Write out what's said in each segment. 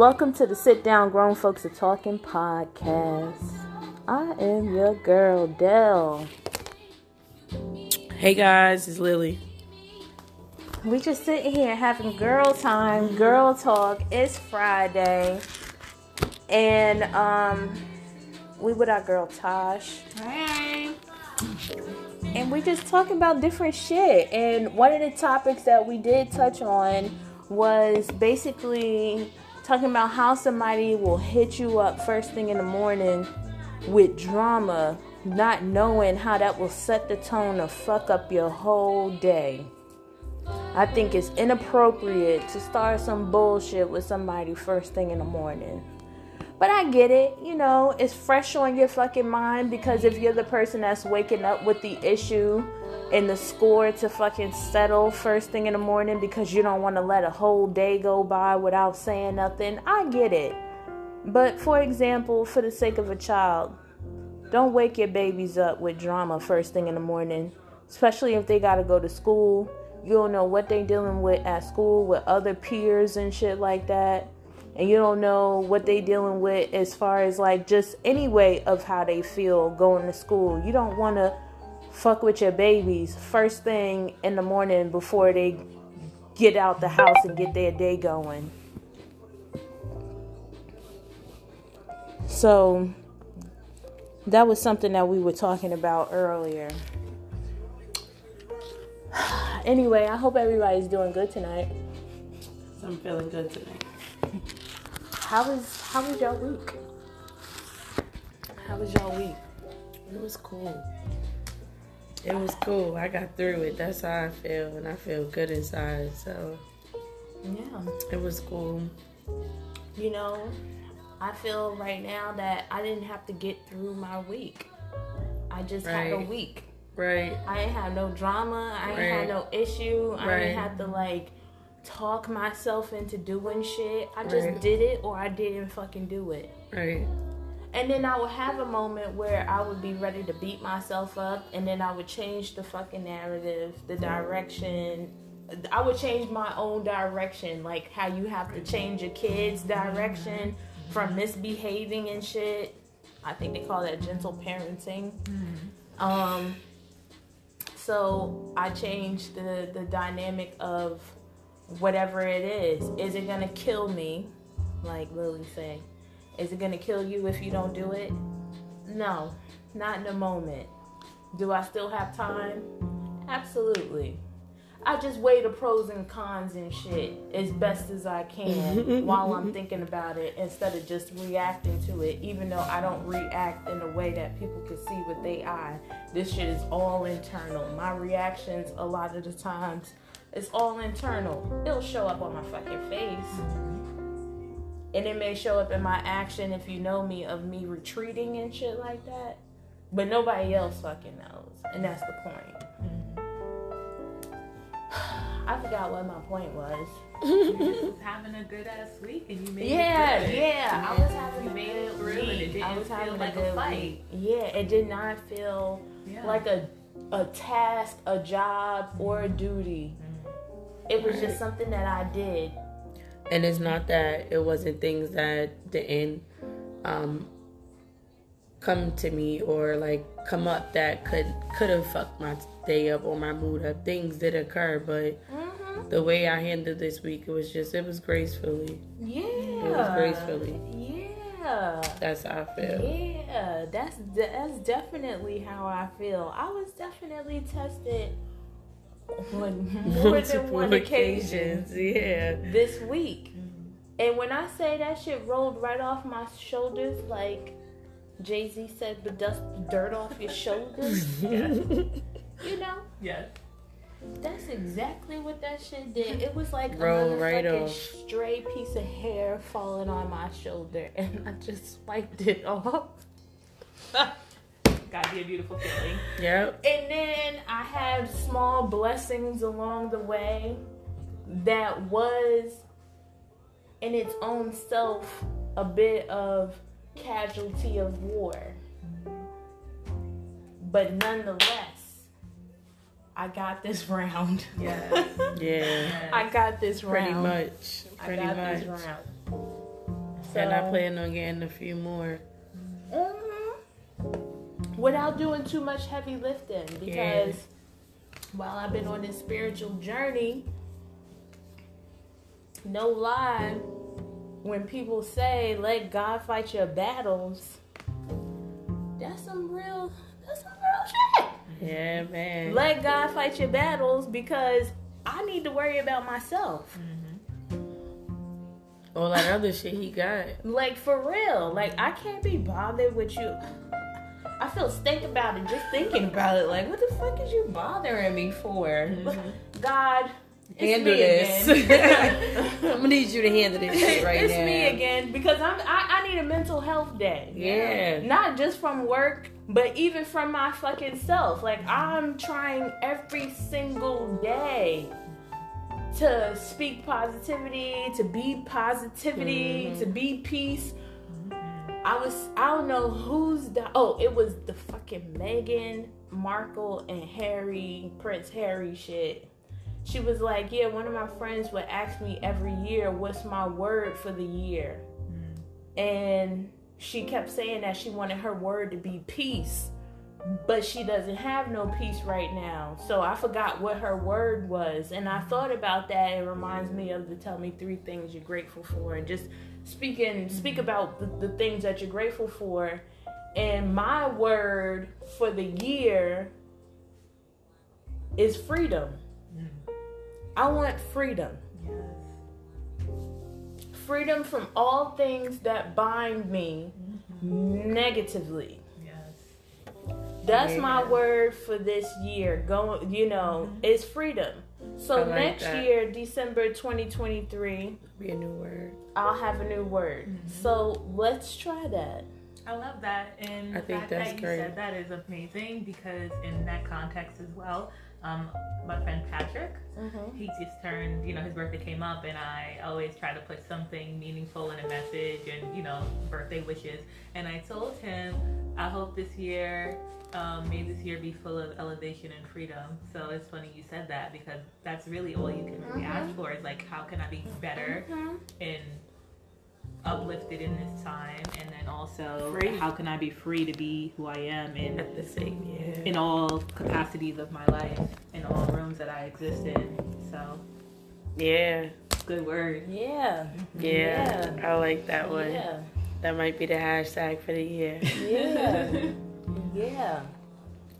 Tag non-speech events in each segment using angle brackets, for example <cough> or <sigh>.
Welcome to the Sit Down Grown Folks Are Talking podcast. I am your girl, Dell. Hey guys, it's Lily. We just sitting here having girl time, girl talk. It's Friday. And um we with our girl Tosh. Hey. And we just talking about different shit. And one of the topics that we did touch on was basically talking about how somebody will hit you up first thing in the morning with drama, not knowing how that will set the tone to fuck up your whole day. I think it's inappropriate to start some bullshit with somebody first thing in the morning. But I get it, you know, it's fresh on your fucking mind because if you're the person that's waking up with the issue and the score to fucking settle first thing in the morning because you don't want to let a whole day go by without saying nothing, I get it. But for example, for the sake of a child, don't wake your babies up with drama first thing in the morning, especially if they got to go to school. You don't know what they're dealing with at school with other peers and shit like that and you don't know what they dealing with as far as like just any way of how they feel going to school. You don't want to fuck with your babies first thing in the morning before they get out the house and get their day going. So that was something that we were talking about earlier. <sighs> Anyway, I hope everybody's doing good tonight. I'm feeling good today. How was how was your week? How was your week? It was cool. It was cool. I got through it. That's how I feel, and I feel good inside. So Yeah. it was cool. You know, I feel right now that I didn't have to get through my week. I just had a week. Right. I ain't had no drama. I ain't Right. had no issue. Right. I didn't have to like talk myself into doing shit. I just Right. did it or I didn't fucking do it. Right. And then I would have a moment where I would be ready to beat myself up, and then I would change the fucking narrative, the direction. I would change my own direction, like how you have to change your kids' direction from misbehaving and shit. I think they call that gentle parenting. Um, so I changed the the dynamic of whatever it is. Is it gonna kill me, like Lily said? Is it gonna kill you if you don't do it? No, not in the moment. Do I still have time? Absolutely. I just weigh the pros and cons and shit as best as I can <laughs> while I'm thinking about it instead of just reacting to it, even though I don't react in a way that people can see with their eye. This shit is all internal. My reactions, a lot of the times, it's all internal. It'll show up on my fucking face. And it may show up in my action if you know me of me retreating and shit like that. But nobody else fucking knows. And that's the point. <sighs> I forgot what my point was. was having a good ass week and you made Yeah, it good. yeah. I was having You a made good it through and it week. didn't I was feel having like a a good fight. week. Yeah, it did not feel Yeah. like a a task, a job, or a duty. Mm-hmm. It was just something that I did. And it's not that it wasn't things that didn't um, come to me or like come up that could could have fucked my day up or my mood up. Things did occur, but Mm-hmm. the way I handled this week, it was just it was gracefully. Yeah. It was gracefully. Yeah. That's how I feel. Yeah, that's that's definitely how I feel. I was definitely tested on <laughs> <laughs> more than one occasion Yeah. this week. And when I say that shit rolled right off my shoulders, like Jay Z said, the dust dirt off your shoulders, <laughs> you know, Yes. that's exactly what that shit did. It was like Roll a right motherfucking off. stray piece of hair falling on my shoulder, and I just swiped it off. Gotta be a beautiful feeling. Yep. And then I had small blessings along the way that was in its own self a bit of casualty of war. But nonetheless, I got this round. Yeah. <laughs> Yeah. I got this round. Pretty much. I Pretty got much. this round. So, and I plan on getting a few more. Mhm. Without doing too much heavy lifting, because while I've been on this spiritual journey, no lie, when people say let God fight your battles, that's some real, that's some real shit. Yeah, man. Let God fight your battles because I need to worry about myself. Mm-hmm. All that other shit he got. Like for real. Like I can't be bothered with you. I feel stink about it just thinking about it. Like what the fuck is you bothering me for? Mm-hmm. God, it's handle this. <laughs> I'm gonna need you to handle this shit right now. it's me again because I'm I, I need a mental health day. Yeah. Not just from work, but even from my fucking self. Like I'm trying every single day to speak positivity, to be positivity, to mm-hmm. be peace. I was I don't know who's the oh it was the fucking Meghan Markle and Harry Prince Harry shit. She was like, yeah, one of my friends would ask me every year, what's my word for the year, mm. and she kept saying that she wanted her word to be peace, but she doesn't have no peace right now. So I forgot what her word was, and I thought about that. It reminds me of the tell me three things you're grateful for, and just speaking mm-hmm. speak about the, the things that you're grateful for. And my word for the year is freedom. Mm-hmm. I want freedom. Freedom from all things that bind me mm-hmm. negatively. Yes. That's my word for this year. Going, you know, it's freedom. So like next that. year, December 2023, Be a new word. I'll have a new word. Mm-hmm. So let's try that. I love that, and I the think fact that's that you great. said that is amazing because in that context as well, um, my friend Patrick, Mm-hmm. he just turned, you know, his birthday came up, and I always try to put something meaningful in a message and, you know, birthday wishes. And I told him, I hope this year, um, may this year be full of elevation and freedom. So it's funny you said that because that's really all you can really ask for is like, how can I be better and uplifted in this time? And then also, Free. how can I be free to be who I am in At the same, yeah. in all capacities of my life, in all rooms that I exist in. So, Yeah. good word. Yeah. Mm-hmm. Yeah. I like that one. Yeah. That might be the hashtag for the year. <laughs> Yeah. <laughs> yeah.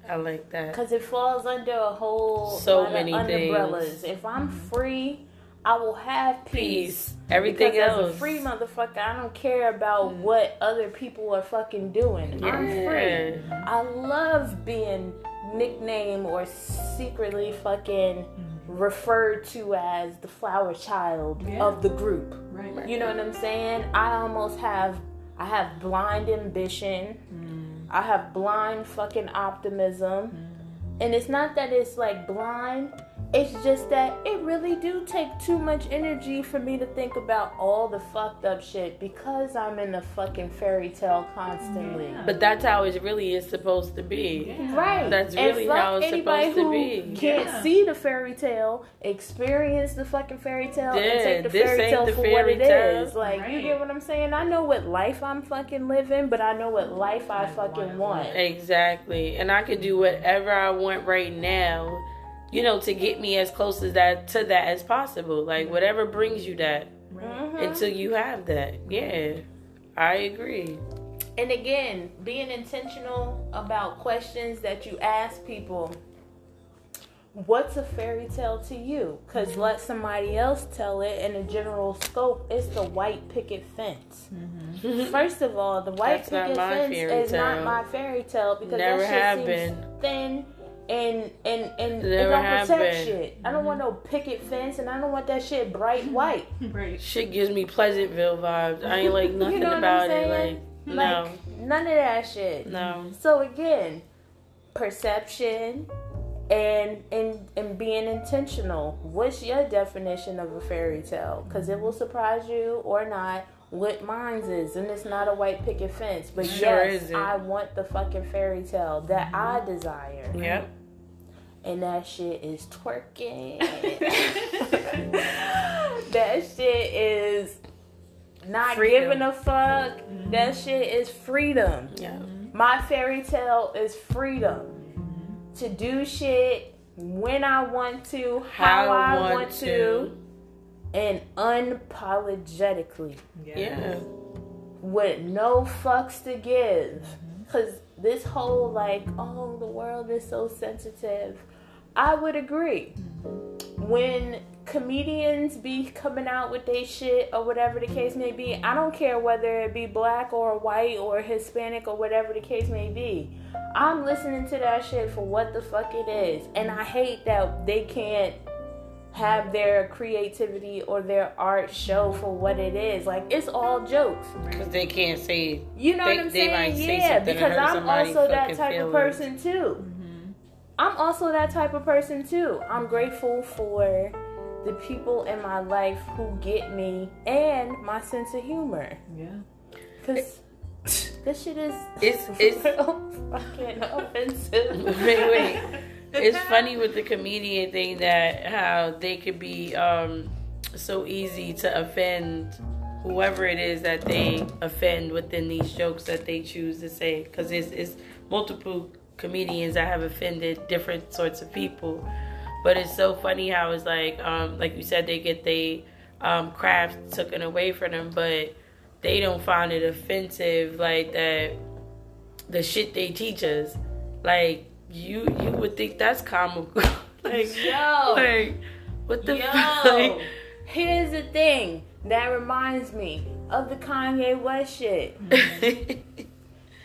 I like that. Because it falls under a whole So many umbrellas. If I'm free, I will have peace. Peace. Everything because else. as a free motherfucker, I don't care about mm. what other people are fucking doing. I'm free. I love being nicknamed or secretly fucking mm-hmm. referred to as the flower child Yeah. of the group. Right. You know what I'm saying? I almost have I have blind ambition. Mm. I have blind fucking optimism. Mm. And it's not that it's like blind. It's just that it really do take too much energy for me to think about all the fucked up shit because I'm in a fucking fairy tale constantly. Yeah. But that's how it really is supposed to be. Yeah. Right. That's And really fuck how it's anybody supposed to who be. Can't Yeah. see the fairy tale, experience the fucking fairy tale, Yeah, and take the this fairy tale the for what fairy it tale. is. Like you get what I'm saying? I know what life I'm fucking living, but I know what life I I fucking want. want. Exactly. And I can do whatever I want right now, you know, to get me as close as that to that as possible. Like mm-hmm. whatever brings you that Mhm. until you have that. Yeah. I agree. And again, being intentional about questions that you ask people. What's a fairy tale to you? Because mm-hmm. let somebody else tell it in a general scope. It's the white picket fence. Mm-hmm. <laughs> First of all, the white That's picket fence fairy is not my fairy tale because Never that shit seems been. thin and and and it Never don't have protect shit. I don't want no picket fence, and I don't want that shit bright <laughs> white. Right. Shit gives me Pleasantville vibes. I ain't like <laughs> nothing you know what about I'm it. saying? Like, Like none of that shit. no. No. So again, perception and and and being intentional. What's your definition of a fairy tale? Because it will surprise you or not. What mine's is, and it's not a white picket fence, but Sure yes. I want the fucking fairy tale that I mm-hmm. desire, Yep. And that shit is twerking. <laughs> <laughs> that shit is not Freedom. giving a fuck. That shit is freedom. Yeah. My fairy tale is freedom to do shit when I want to, how, I, want, to, and unapologetically Yeah. with no fucks to give. Mm-hmm. Cause this whole like, oh, the world is so sensitive. I would agree. When comedians be coming out with they shit or whatever the case may be, I don't care whether it be black or white or Hispanic or whatever the case may be. I'm listening to that shit for what the fuck it is. And I hate that they can't have their creativity or their art show for what it is. Like it's all jokes. Because they can't say. You know They- what I'm saying? yeah, because I'm also that type of person too. I'm also that type of person too. I'm grateful for the people in my life who get me and my sense of humor. Yeah. Cause <laughs> this shit is It's- <laughs> it's- fucking <laughs> offensive. Wait, wait. It's funny with the comedian thing that how they could be um, so easy to offend whoever it is that they offend within these jokes that they choose to say. Because it's, it's multiple comedians that have offended different sorts of people. But it's so funny how it's like, um, like you said, they get they um, craft taken away from them, but they don't find it offensive like that. The shit they teach us, like you, you would think that's comical. <laughs> like, Yo. like, what the Yo, fuck? <laughs> Like, here's the thing that reminds me of the Kanye West shit. <laughs>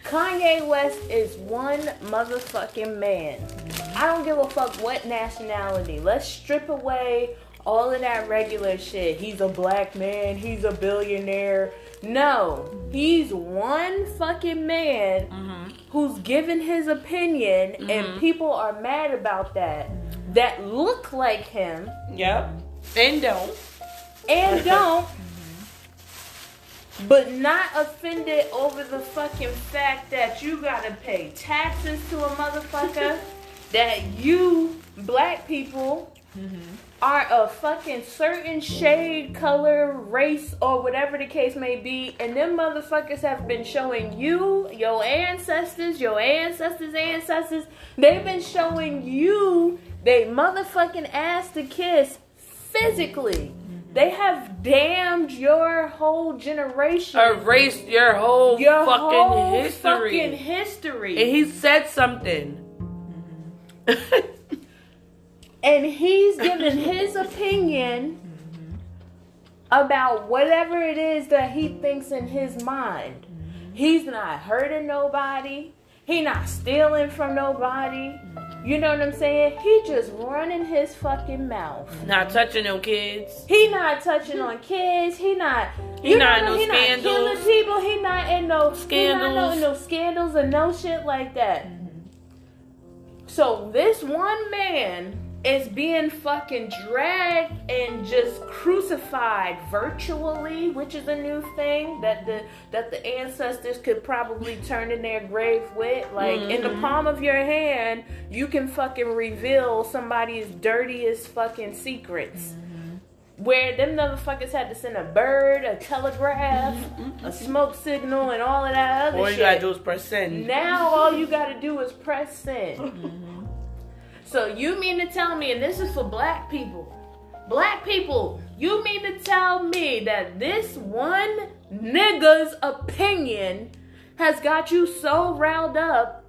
Kanye West is one motherfucking man. Mm-hmm. I don't give a fuck what nationality. Let's strip away all of that regular shit. He's a black man, he's a billionaire. No, he's one fucking man mm-hmm. who's giving his opinion, and mm-hmm. people are mad about that. That look like him yep. And don't. and don't, <laughs> but not offended over the fucking fact that you gotta pay taxes to a motherfucker, <laughs> that you black people mm-hmm. are a fucking certain shade, color, race, or whatever the case may be, and them motherfuckers have been showing you, your ancestors, your ancestors' ancestors, they've been showing you they motherfucking ass to kiss physically. They have damned your whole generation. Erased your whole your fucking whole history. fucking history. and he said something. <laughs> and he's giving his opinion about whatever it is that he thinks in his mind. He's not hurting nobody. He not stealing from nobody. You know what I'm saying? He just running his fucking mouth. Not touching them kids. He not touching on kids. He not. He you not in know, no he not scandals. killing people. He not in no scandals. He not in no scandals or no shit like that. Mm-hmm. So this one man is being fucking dragged and just crucified virtually, which is a new thing that the that the ancestors could probably turn in their grave with. Like in the mm-hmm. palm of your hand, you can fucking reveal somebody's dirtiest fucking secrets. Mm-hmm. Where them motherfuckers had to send a bird, a telegraph, a mm-hmm. smoke signal, and all of that other All you shit. gotta do is press send. Now all you gotta do is press send. So you mean to tell me, and this is for black people, black people, you mean to tell me that this one nigga's opinion has got you so riled up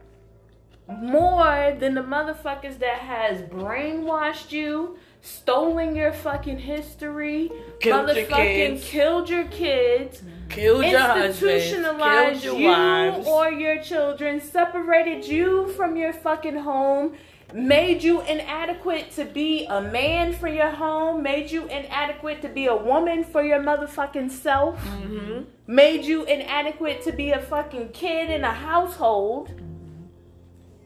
more than the motherfuckers that has brainwashed you, stolen your fucking history, Killed your motherfucking kids. killed your kids, Killed your husband. Killed institutionalized your you wives. or your children, separated you from your fucking home, made you inadequate to be a man for your home, made you inadequate to be a woman for your motherfucking self, Mm-hmm. made you inadequate to be a fucking kid in a household.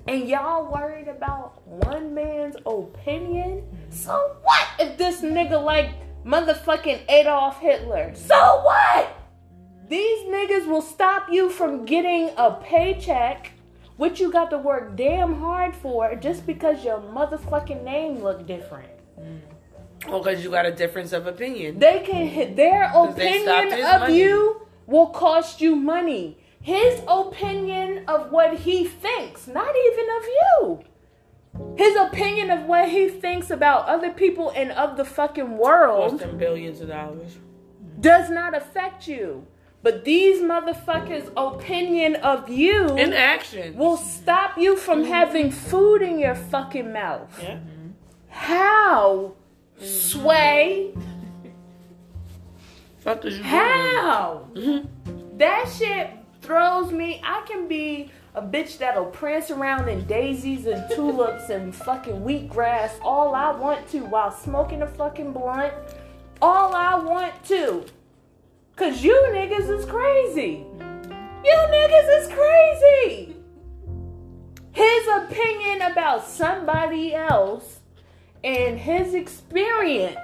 And y'all worried about one man's opinion? So what if this nigga like motherfucking Adolf Hitler? So what? These niggas will stop you from getting a paycheck, which you got to work damn hard for, just because your motherfucking name look different. Mm. Oh, because you got a difference of opinion. They can hit their opinion of money. you will cost you money. His opinion of what he thinks, not even of you. His opinion of what he thinks about other people and of the fucking world Cost them billions of dollars. does not affect you. But these motherfuckers' opinion of you In action. will stop you from having food in your fucking mouth. Yeah. How? Sway? Fuck is you doing? How? Mm-hmm. That shit throws me. I can be a bitch that'll prance around in daisies and tulips and fucking wheatgrass all I want to while smoking a fucking blunt. All I want to. Cause you niggas is crazy. You niggas is crazy. His opinion about somebody else and his experience.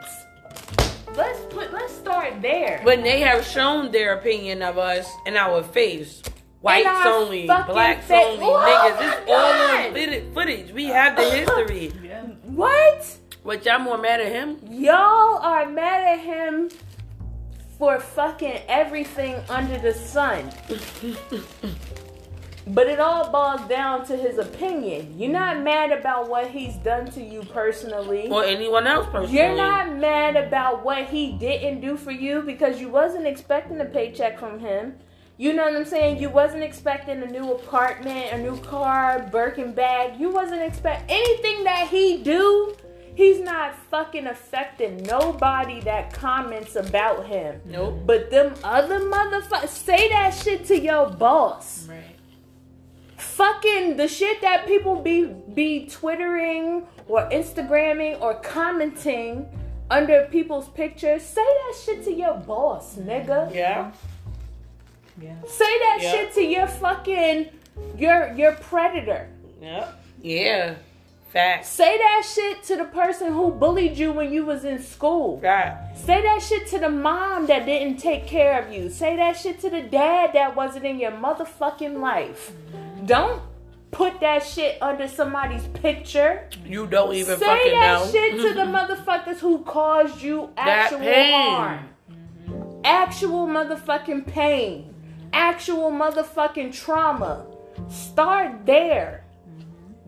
Let's put let's start there. When they have shown their opinion of us in our face. Whites only, blacks face. only, Oh niggas. It's all on footage. We have the history. Yeah. <laughs> what? What y'all more mad at him? Y'all are mad at him for fucking everything under the sun. But it all boils down to his opinion. You're not mad about what he's done to you personally. or anyone else personally. You're not mad about what he didn't do for you because you wasn't expecting a paycheck from him. You know what I'm saying? You wasn't expecting a new apartment, a new car, Birkin bag. You wasn't expect anything that he do. He's not fucking affecting nobody that comments about him. Nope. Mm-hmm. But them other motherfuckers say that shit to your boss Right. fucking the shit that people be be twittering or instagramming or commenting under people's pictures say that shit to your boss mm-hmm. nigga Yeah. Yeah. say that Yeah. shit to your fucking your your predator Yeah. Yeah. Facts. say that shit to the person who bullied you when you was in school. Say that shit to the mom that didn't take care of you. Say that shit to the dad that wasn't in your motherfucking life. Don't put that shit under somebody's picture. You don't even Say fucking that know. shit to the <laughs> motherfuckers who caused you actual harm. Actual motherfucking pain. Actual motherfucking trauma. Start there.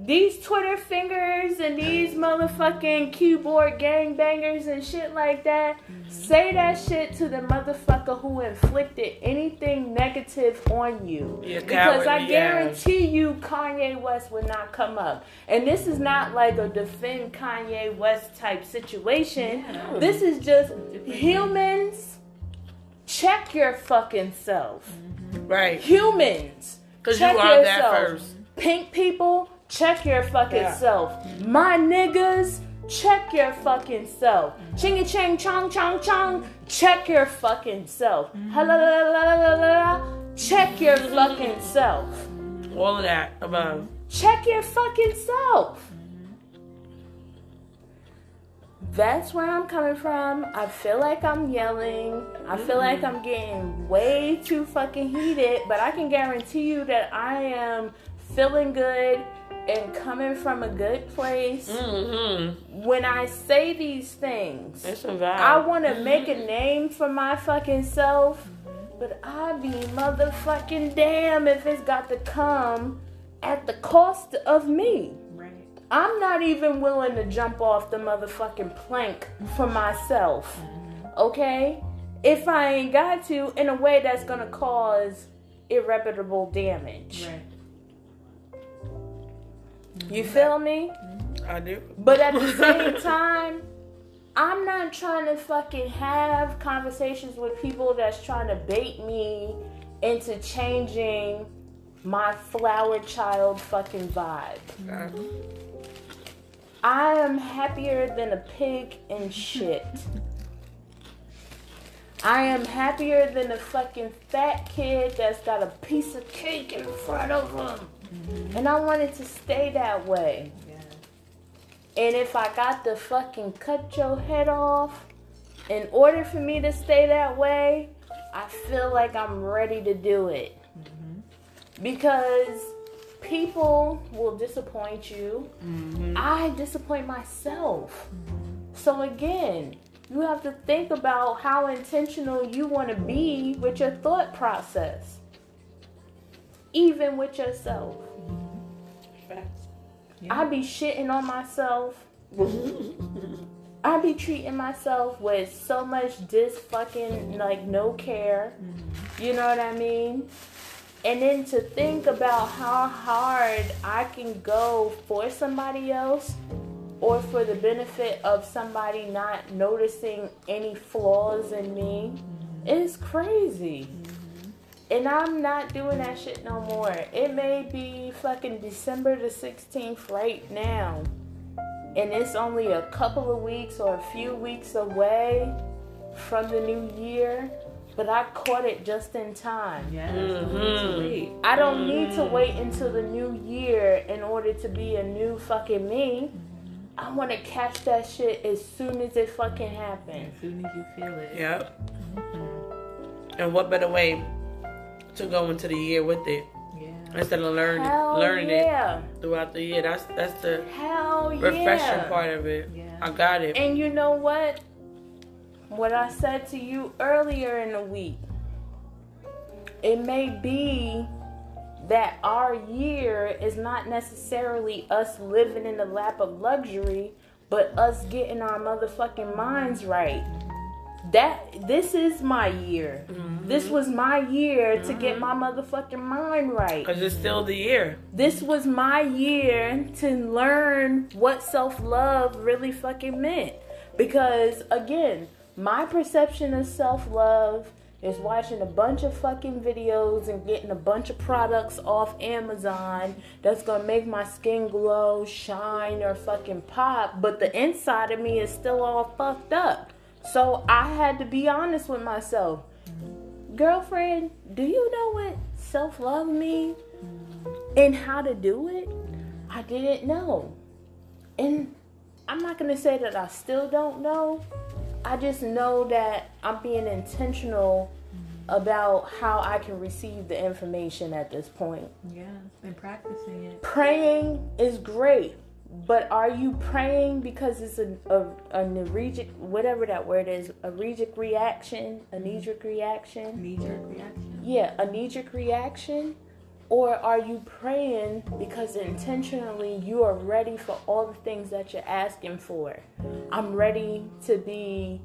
These Twitter fingers and these motherfucking keyboard gangbangers and shit like that, say that shit to the motherfucker who inflicted anything negative on you. You're because I ass. guarantee you Kanye West would not come up. And this is not like a defend Kanye West type situation. Yeah. This is just humans. Check your fucking self. Right. Humans. Because you check are that yourself. first. Pink people, check your fucking Yeah. self. My niggas, check your fucking self. Chingy chang chong chong chong, check your fucking self. Check your fucking self. All of that above. Check your fucking self. That's where I'm coming from. I feel like I'm yelling. I feel like I'm getting way too fucking heated, but I can guarantee you that I am feeling good and coming from a good place. Mm-hmm. When I say these things, It's. I want to make a name for my fucking self, but I be motherfucking damn if it's got to come at the cost of me. Right. I'm not even willing to jump off the motherfucking plank for myself. Okay? If I ain't got to, in a way that's gonna cause irreparable damage. Right. You feel me? I do. But at the <laughs> same time, I'm not trying to fucking have conversations with people that's trying to bait me into changing my flower child fucking vibe. Uh, I am happier than a pig in shit. I am happier than a fucking fat kid that's got a piece of cake in front of him. And I want it to stay that way. Yeah. And if I got to fucking cut your head off, in order for me to stay that way, I feel like I'm ready to do it. Mm-hmm. Because people will disappoint you. Mm-hmm. I disappoint myself. Mm-hmm. So again, you have to think about how intentional you want to be with your thought process, even with yourself. Facts. I be shitting on myself. I be treating myself with so much dis fucking like no care. Mm-hmm. You know what I mean? And then to think about how hard I can go for somebody else or for the benefit of somebody not noticing any flaws in me mm-hmm. is crazy. And I'm not doing that shit no more. It may be fucking December the 16th right now. And it's only a couple of weeks or a few weeks away from the new year. But I caught it just in time. Yes. Mhm. I don't need to wait until the new year in order to be a new fucking me. I want to catch that shit as soon as it fucking happens. As soon as you feel it. Yep. And what better way to go into the year with it Yeah. instead of learn, Hell learning it throughout the year? That's that's the Hell refreshing yeah. part of it. Yeah. I got it. And you know what? What I said to you earlier in the week. It may be that our year is not necessarily us living in the lap of luxury, but us getting our motherfucking minds right. That this is my year. Mm-hmm. This was my year to get mm-hmm. my motherfucking mind right. Because it's still the year. This was my year to learn what self love really fucking meant. Because, again, my perception of self love is watching a bunch of fucking videos and getting a bunch of products off Amazon that's gonna make my skin glow, shine, or fucking pop, but the inside of me is still all fucked up. So I had to be honest with myself. Girlfriend, do you know what self love means? and how to do it, I didn't know. And I'm not going to say that I still don't know. I just know that I'm being intentional about how I can receive the information at this point. Yeah. And practicing it. Praying is great, but are you praying because it's a, a, a whatever that word is, a regic reaction, a mm-hmm. knee jerk reaction? Knee jerk reaction. yeah, a knee jerk reaction? Or are you praying because intentionally you are ready for all the things that you're asking for? I'm ready to be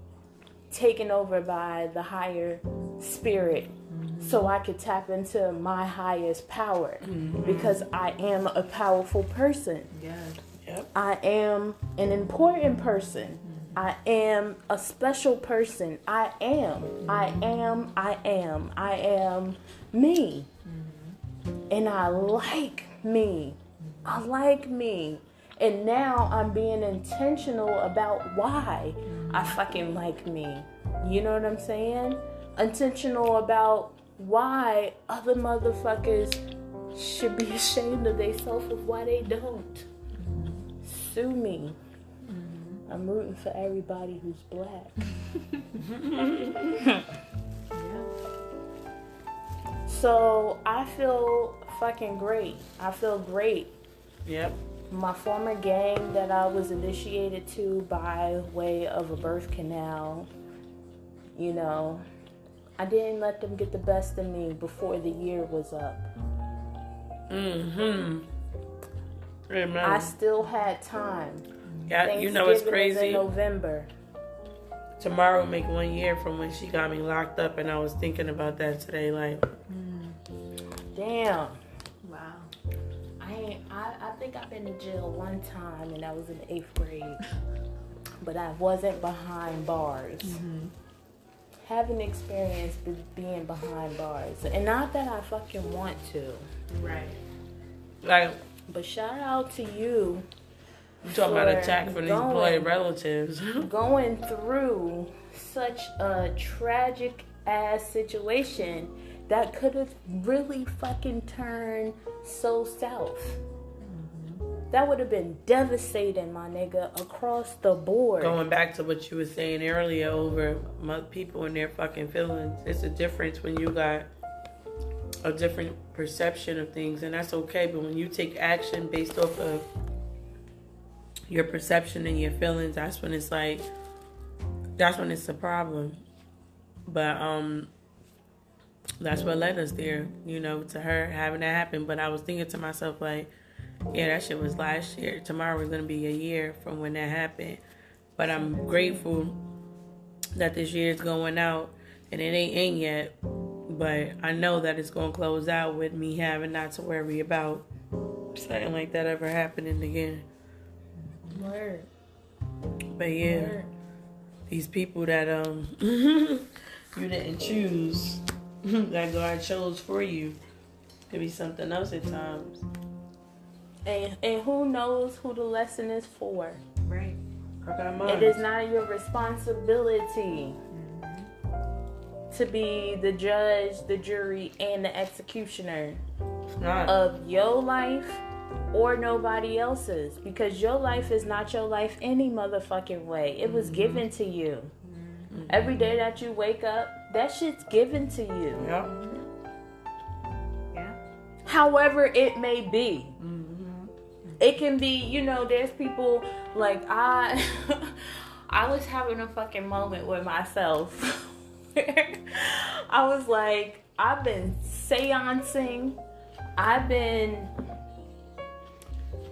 taken over by the higher spirit mm-hmm. so I could tap into my highest power mm-hmm. because I am a powerful person. Yes. I am an important person. I am a special person. I am. I am. I am. I am me. And I like me. I like me. And now I'm being intentional about why I fucking like me. You know what I'm saying? Intentional about why other motherfuckers should be <laughs> ashamed of themselves of why they don't sue me. I'm rooting for everybody who's black. <laughs> So I feel fucking great. I feel great. Yep. My former gang that I was initiated to by way of a birth canal, you know, I didn't let them get the best of me before the year was up. Mm-hmm. Amen. I still had time. yeah, you know it's Thanksgiving is in crazy. November. Tomorrow make one year from when she got me locked up, and I was thinking about that today. Like, mm. Damn. Wow. I ain't, I, I think I've been to jail one time and that was in the eighth grade. But I wasn't behind bars. Mm-hmm. Haven't experienced be- being behind bars. And not that I fucking want to. Right. like But shout out to you you talking about attack from these going. blood relatives. <laughs> going through such a tragic ass situation that could have really fucking turned so south. That would have been devastating, my nigga, across the board. Going back to what you were saying earlier over my people and their fucking feelings, it's a difference when you got a different perception of things, and that's okay. But when you take action based off of your perception and your feelings, that's when it's like that's when it's a problem. But um that's what led us there, you know, to her having that happen. But I was thinking to myself like, yeah, that shit was last year. Tomorrow is gonna be a year from when that happened. But I'm grateful that this year is going out and it ain't in yet. But I know that it's gonna close out with me having not to worry about something like that ever happening again. Word. But yeah, Word. these people that um <laughs> you didn't choose, <laughs> that God chose for you, could be something else at times. And and who knows who the lesson is for? Right. I got mine. It is not your responsibility to be the judge, the jury, and the executioner not. of your life or nobody else's because your life is not your life any motherfucking way. It was mm-hmm. given to you. Mm-hmm. Every day that you wake up, that shit's given to you. yeah. Yeah. However, it may be. Mm-hmm. It can be, you know, there's people like I <laughs> I was having a fucking moment with myself. <laughs> <laughs> I was like, I've been seancing, I've been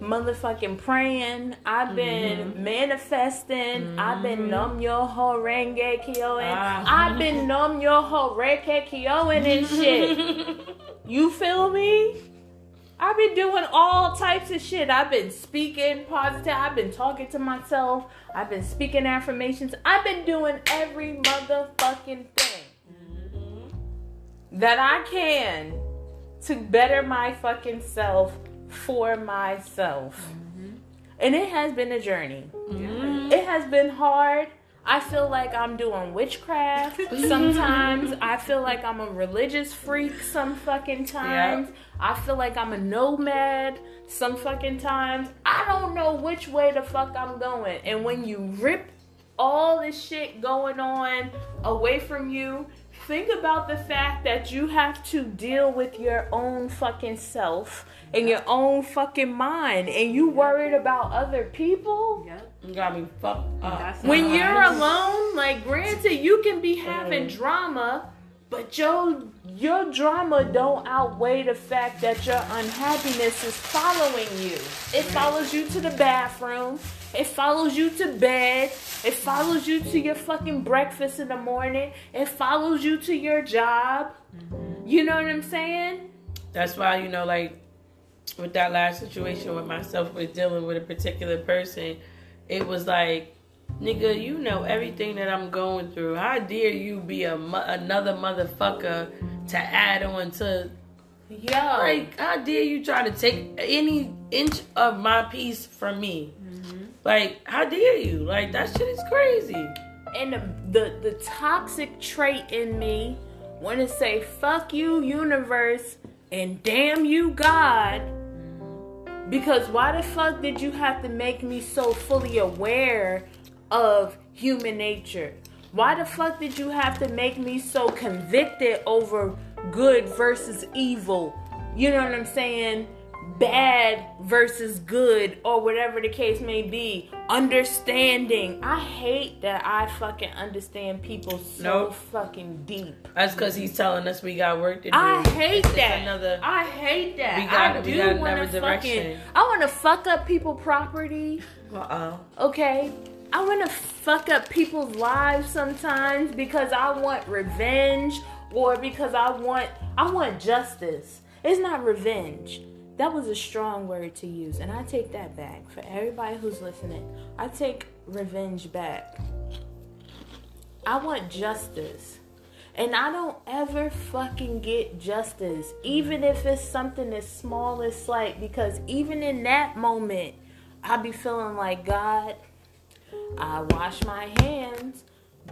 motherfucking praying, I've been manifesting, I've been num yo ho renge kyoing, Ah. I've been num yo ho reke kyoing and shit. <laughs> You feel me? I've been doing all types of shit. I've been speaking positive. I've been talking to myself. I've been speaking affirmations. I've been doing every motherfucking thing mm-hmm. that I can to better my fucking self for myself. Mm-hmm. And it has been a journey. It has been hard. I feel like I'm doing witchcraft <laughs> sometimes. I feel like I'm a religious freak some fucking times. I feel like I'm a nomad some fucking times. I don't know which way the fuck I'm going. And when you rip all this shit going on away from you, think about the fact that you have to deal with your own fucking self and your own fucking mind and you worried about other people Yep. You got me fucked up. When not- you're alone like granted you can be having drama but your your drama don't outweigh the fact that your unhappiness is following you. It follows you to the bathroom. It follows you to bed. It follows you to your fucking breakfast in the morning. It follows you to your job. Mm-hmm. You know what i'm saying? That's why, you know, like with that last situation with myself with dealing with a particular person, it was like, nigga, you know everything that I'm going through. How dare you be a mo- another motherfucker to add on to yo like how dare you try to take any inch of my peace from me? Mm-hmm. Like, how dare you? Like that shit is crazy. and the, the the toxic trait in me want to say fuck you universe and damn you god because why the fuck did you have to make me so fully aware of human nature? Why the fuck did you have to make me so convicted over good versus evil? You know what i'm saying bad versus good or whatever the case may be understanding i hate that i fucking understand people so Nope. fucking deep That's because he's telling us we got work to do. I hate It's that. Another. I hate that. We got- I we do got want to another fucking. direction. I want to fuck up people property. Uh uh Okay. I want to fuck up people's lives sometimes because I want revenge or because I want I want justice. It's not revenge. That was a strong word to use, and I take that back for everybody who's listening. I take revenge back. I want justice. And I don't ever fucking get justice, even if it's something as small as slight, because even in that moment, I be feeling like, God, I wash my hands.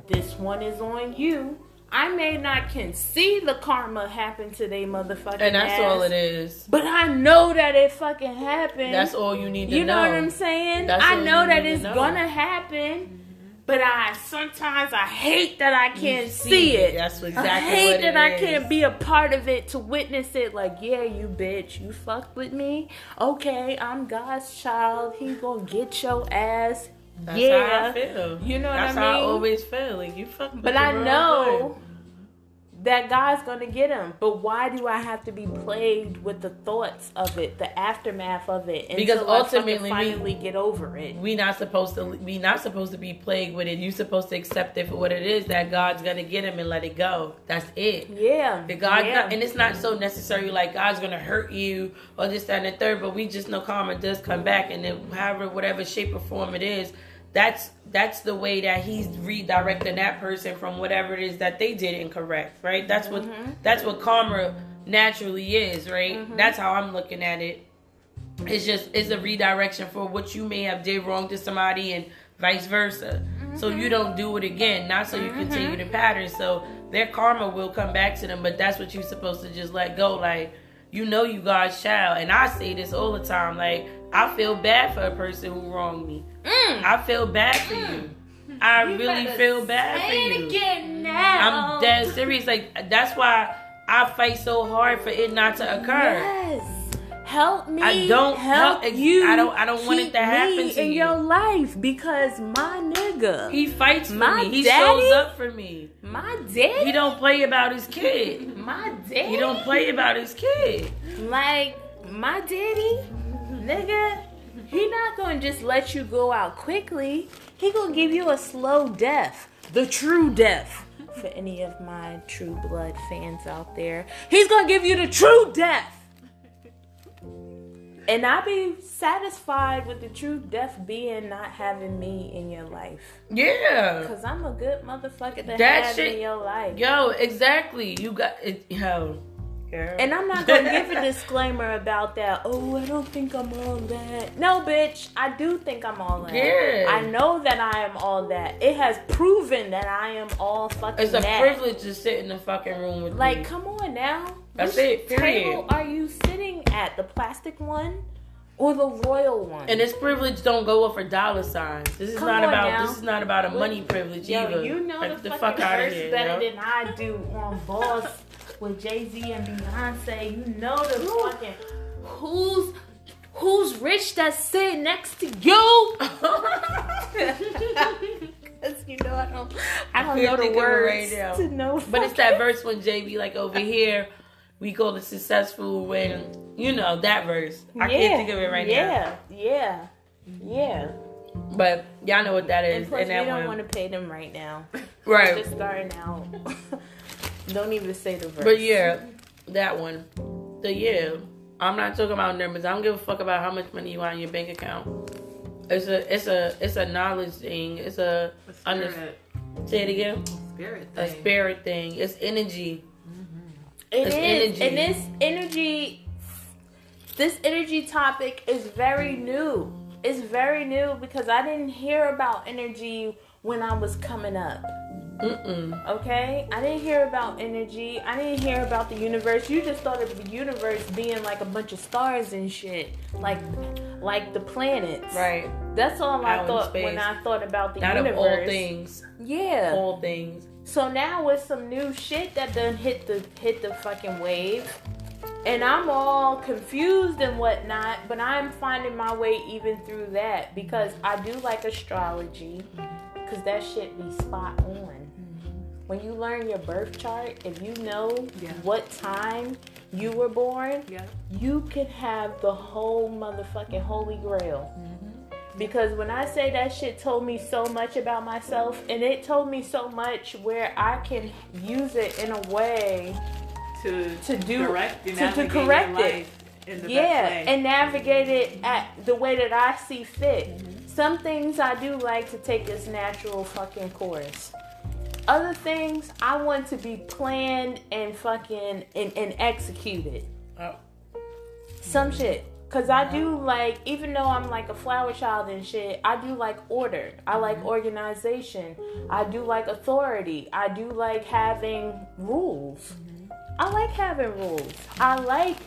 This one is on you. I may not can see the karma happen to they motherfucking And that's ass, all it is. But I know that it fucking happened. That's all you need to know. You know know. what I'm saying? That's I know that it's know. gonna happen. but I sometimes I hate that I can't see, it. That's exactly I hate what that it I is. can't be a part of it to witness it. Like, yeah, you bitch, you fucked with me. Okay, I'm God's child. He gonna get your ass. That's yeah, how I feel. You know what That's I how I always feel. Like you fucking. But I know one. that God's gonna get him. But why do I have to be plagued with the thoughts of it, the aftermath of it, Because until I fucking ultimately we- finally get over it? we not supposed to we not supposed to be plagued with it. You supposed to accept it for what it is. That God's gonna get him and let it go. That's it. Yeah, The God, yeah. and it's not so necessarily like God's gonna hurt you or this, that, and the third. But we just know karma does come back, and then however, whatever shape or form it is, that's that's the way that He's redirecting that person from whatever it is that they did incorrect, right? That's what mm-hmm. that's what karma naturally is, right? Mm-hmm. That's how I'm looking at it. It's just it's a redirection for what you may have did wrong to somebody and vice versa. So you mm-hmm. don't do it again, not so you continue the pattern. So their karma will come back to them, but that's what you're supposed to just let go. Like you know you God's child, and I say this all the time. Like I feel bad for a person who wronged me. Mm. I feel bad for you. Mm. I You really feel bad for you. again now. I'm dead serious. Like that's why I fight so hard for it not to occur. Yes. Help me. I don't help help- you. I don't- I don't want it to happen to in you. your life because my nigga, He fights for My me. He daddy? shows up for me. my daddy, He don't play about his kid. my daddy, He don't play about his kid. like my daddy, nigga. He not gonna just let you go out quickly. He gonna give you a slow death, the true death. For any of my True Blood fans out there, he's gonna give you the true death. And I be satisfied with the true death being not having me in your life. Yeah. Cause I'm a good motherfucker to That have shit- in your life. Yo, exactly. You got it. Yo. Girl. And I'm not gonna give a disclaimer about that. Oh, I don't think I'm all that. No, bitch, I do think I'm all that. Yeah. I know that I am all that. It has proven that I am all fucking it's a that. privilege to sit in the fucking room with Like, you. come on now. That's Which it, period. table are you sitting at? The plastic one or the royal one? And this privilege don't go up for dollar signs. This is Come not about. now. This is not about a money privilege Yo, either. you know like, the, the fucking fuck out of here. better yo. than I do on Boss with Jay Z and Beyonce. You know the fucking who's who's rich that's sitting next to you. <laughs> Cause you know I don't I don't know the right words now. to know. But it's that verse when JB like over here, we call it successful when you know that verse. I can't think of it right yeah, Yeah, yeah, yeah. But y'all know what that is. And plus, And we that don't want to pay them right now. right. Just starting out. <laughs> don't even say the verse. But yeah, that one. The yeah. I'm not talking about numbers. I don't give a fuck about how much money you want in your bank account. It's a it's a it's a knowledge thing. It's a A under, spirit, say it again. spirit thing. A spirit thing. It's energy. Mm-hmm. It It's is, energy. and this energy, this energy topic is very new. It's very new because I didn't hear about energy when I was coming up. Mm-mm. Okay, I didn't hear about energy. I didn't hear about the universe. You just thought of the universe being like a bunch of stars and shit, like like the planets. Right. That's all I Out in thought when I thought about the Not universe. of all things. Yeah. All things. So now with some new shit that done hit the hit the fucking wave, and I'm all confused and whatnot, but I'm finding my way even through that because I do like astrology, because that shit be spot on. When you learn your birth chart, if you know Yeah. what time you were born, Yeah. you can have the whole motherfucking holy grail. Mm-hmm. Because when I say that shit told me so much about myself, and it told me so much where I can use it in a way, To To do- correct, to, to- correct it. in the yeah, best way. and navigate it at the way that I see fit. Mm-hmm. Some things I do like to take its natural fucking course. Other things I want to be planned and fucking and, and executed. Oh. Some mm-hmm. shit. Cause I do uh-huh. like, even though I'm like a flower child and shit, I do like order. I like mm-hmm. organization. I do like authority. I do like having rules. Mm-hmm. I like having rules. I like